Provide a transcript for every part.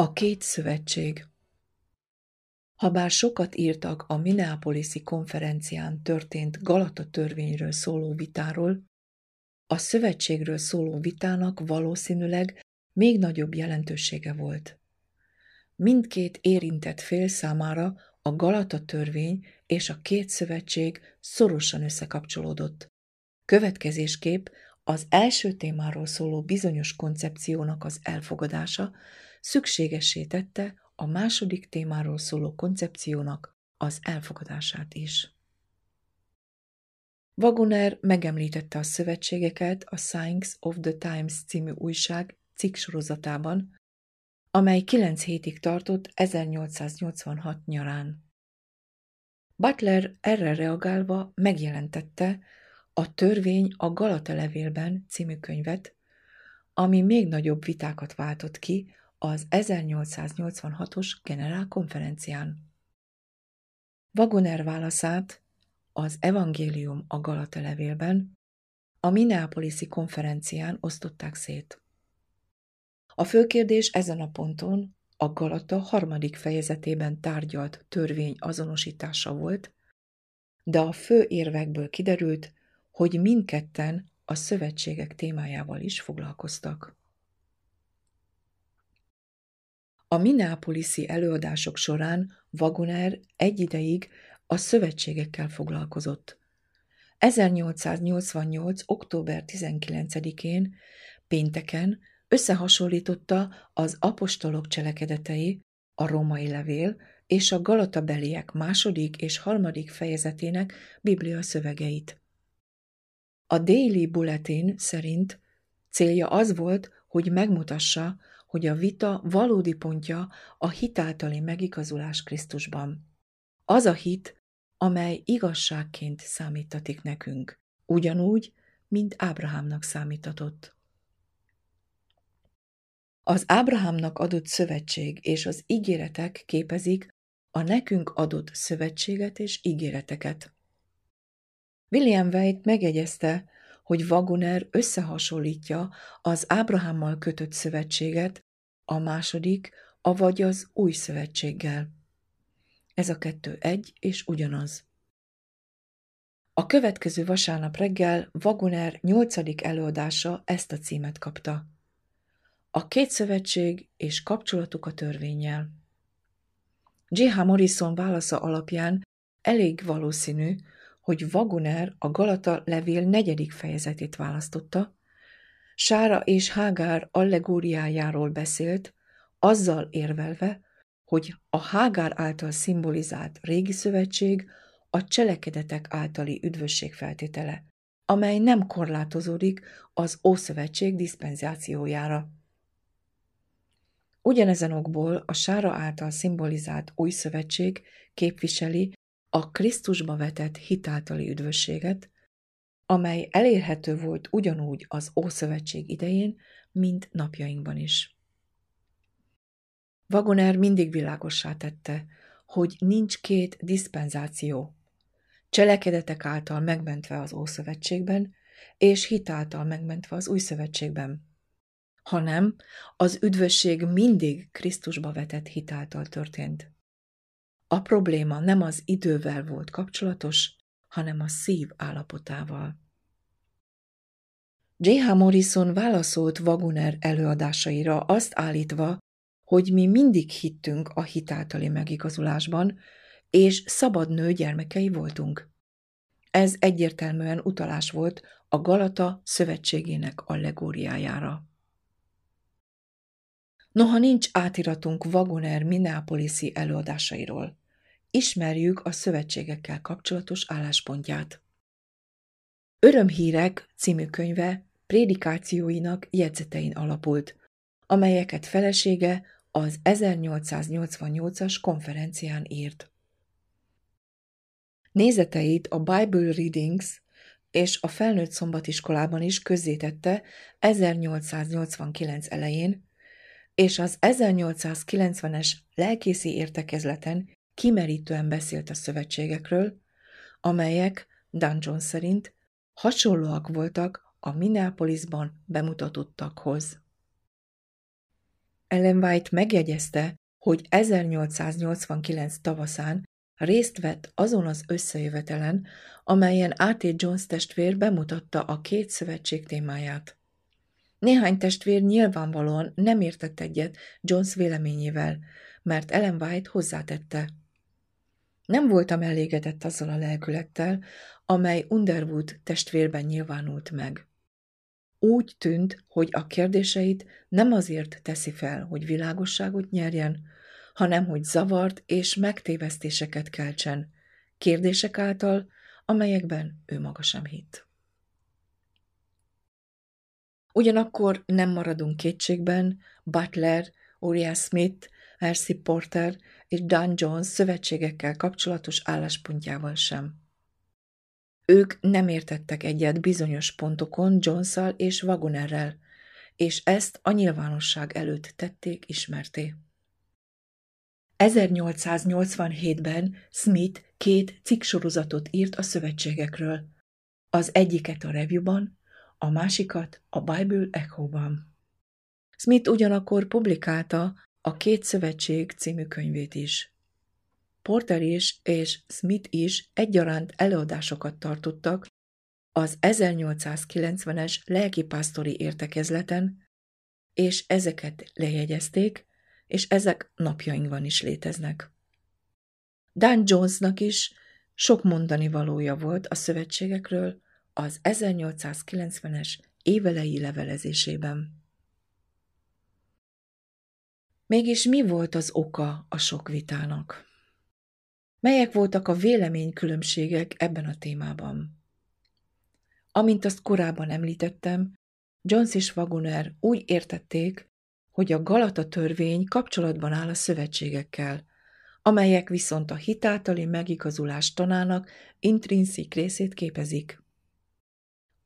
A két szövetség Habár sokat írtak a Minneapolis-i konferencián történt Galata törvényről szóló vitáról, a szövetségről szóló vitának valószínűleg még nagyobb jelentősége volt. Mindkét érintett fél számára a Galata törvény és a két szövetség szorosan összekapcsolódott. Következésképp az első témáról szóló bizonyos koncepciónak az elfogadása szükségessé tette a második témáról szóló koncepciónak az elfogadását is. Wagoner megemlítette a szövetségeket a Signs of the Times című újság cikk sorozatában, amely kilenc hétig tartott 1886 nyarán. Butler erre reagálva megjelentette a Törvény a Galata levélben című könyvet, ami még nagyobb vitákat váltott ki az 1886-os generálkonferencián. Wagoner válaszát az Evangélium a Galata levélben a Minneapolis-i konferencián osztották szét. A főkérdés ezen a ponton a Galata harmadik fejezetében tárgyalt törvény azonosítása volt, de a fő érvekből kiderült, hogy mindketten a szövetségek témájával is foglalkoztak. A Minneapolis-i előadások során Wagoner egy ideig a szövetségekkel foglalkozott. 1888. október 19-én, pénteken összehasonlította az apostolok cselekedetei, a római levél és a Galata beliek második és harmadik fejezetének biblia szövegeit. A Daily Bulletin szerint célja az volt, hogy megmutassa, hogy a vita valódi pontja a hitáltali megigazulás Krisztusban. Az a hit, amely igazságként számítatik nekünk, ugyanúgy, mint Ábrahámnak számítatott. Az Ábrahámnak adott szövetség és az ígéretek képezik a nekünk adott szövetséget és ígéreteket. William White megjegyezte, hogy Wagoner összehasonlítja az Ábrahámmal kötött szövetséget a második, avagy az új szövetséggel. Ez a kettő egy és ugyanaz. A következő vasárnap reggel Wagoner nyolcadik előadása ezt a címet kapta. A két szövetség és kapcsolatuk a törvényel. J.H. Morrison válasza alapján elég valószínű, hogy Wagoner a Galata levél negyedik fejezetét választotta, Sára és Hágár allegóriájáról beszélt, azzal érvelve, hogy a Hágár által szimbolizált régi szövetség a cselekedetek általi üdvösség feltétele, amely nem korlátozódik az Ószövetség diszpenzációjára. Ugyanezen okból a sára által szimbolizált új szövetség képviseli a Krisztusba vetett hitáltali üdvösséget, amely elérhető volt ugyanúgy az Ószövetség idején, mint napjainkban is. Wagoner mindig világossá tette, hogy nincs két diszpenzáció, cselekedetek által megmentve az Ószövetségben, és hitáltal megmentve az Új Szövetségben, hanem az üdvösség mindig Krisztusba vetett hitáltal történt. A probléma nem az idővel volt kapcsolatos, hanem a szív állapotával. J.H. Morrison válaszolt Wagoner előadásaira azt állítva, hogy mi mindig hittünk a hitáltali megigazulásban, és szabad nő gyermekei voltunk. Ez egyértelműen utalás volt a Galata szövetségének allegóriájára. Noha nincs átiratunk Wagoner Minneapolis-i előadásairól, ismerjük a szövetségekkel kapcsolatos álláspontját. Örömhírek című könyve prédikációinak jegyzetein alapult, amelyeket felesége az 1888-as konferencián írt. Nézeteit a Bible Readings és a felnőtt szombatiskolában is közzétette 1889 elején, és az 1890-es lelkészi értekezleten kimerítően beszélt a szövetségekről, amelyek, Dungeon szerint, hasonlóak voltak a Minneapolisban bemutatottakhoz. Ellen White megjegyezte, hogy 1889 tavaszán részt vett azon az összejövetelen, amelyen A.T. Jones testvér bemutatta a két szövetség témáját. Néhány testvér nyilvánvalóan nem értett egyet Jones véleményével, mert Ellen White hozzátette. Nem voltam elégedett azzal a lelkülettel, amely Underwood testvérben nyilvánult meg. Úgy tűnt, hogy a kérdéseit nem azért teszi fel, hogy világosságot nyerjen, hanem hogy zavart és megtévesztéseket keltsen, kérdések által, amelyekben ő maga sem hitt. Ugyanakkor nem maradunk kétségben Butler, Uriah Smith, Percy Porter és Dan Jones szövetségekkel kapcsolatos álláspontjával sem. Ők nem értettek egyet bizonyos pontokon jones és Wagonerrel, és ezt a nyilvánosság előtt tették ismerté. 1887-ben Smith két cikksorozatot írt a szövetségekről, az egyiket a Reviewban, a másikat a Bible Echo-ban. Smith ugyanakkor publikálta a Két Szövetség című könyvét is. Porter is és Smith is egyaránt előadásokat tartottak az 1890-es lelkipásztori értekezleten, és ezeket lejegyezték, és ezek napjainkban is léteznek. Dan Jonesnak is sok mondani valója volt a szövetségekről az 1890-es évelei levelezésében. Mégis mi volt az oka a sok vitának? Melyek voltak a véleménykülönbségek ebben a témában? Amint azt korábban említettem, Jones és Wagoner úgy értették, hogy a Galata törvény kapcsolatban áll a szövetségekkel, amelyek viszont a hitáltali megigazulás tanának intrinszik részét képezik.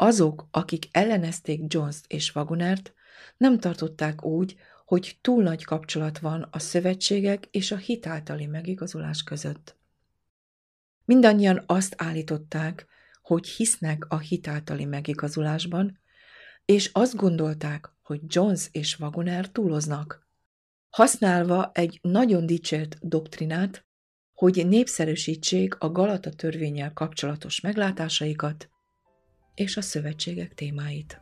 Azok, akik ellenezték Jones-t és Wagonert, nem tartották úgy, hogy túl nagy kapcsolat van a szövetségek és a hitáltali megigazulás között. Mindannyian azt állították, hogy hisznek a hitáltali megigazulásban, és azt gondolták, hogy Jones és Wagoner túloznak, használva egy nagyon dicsért doktrinát, hogy népszerűsítsék a Galata törvényel kapcsolatos meglátásaikat és a szövetségek témáit.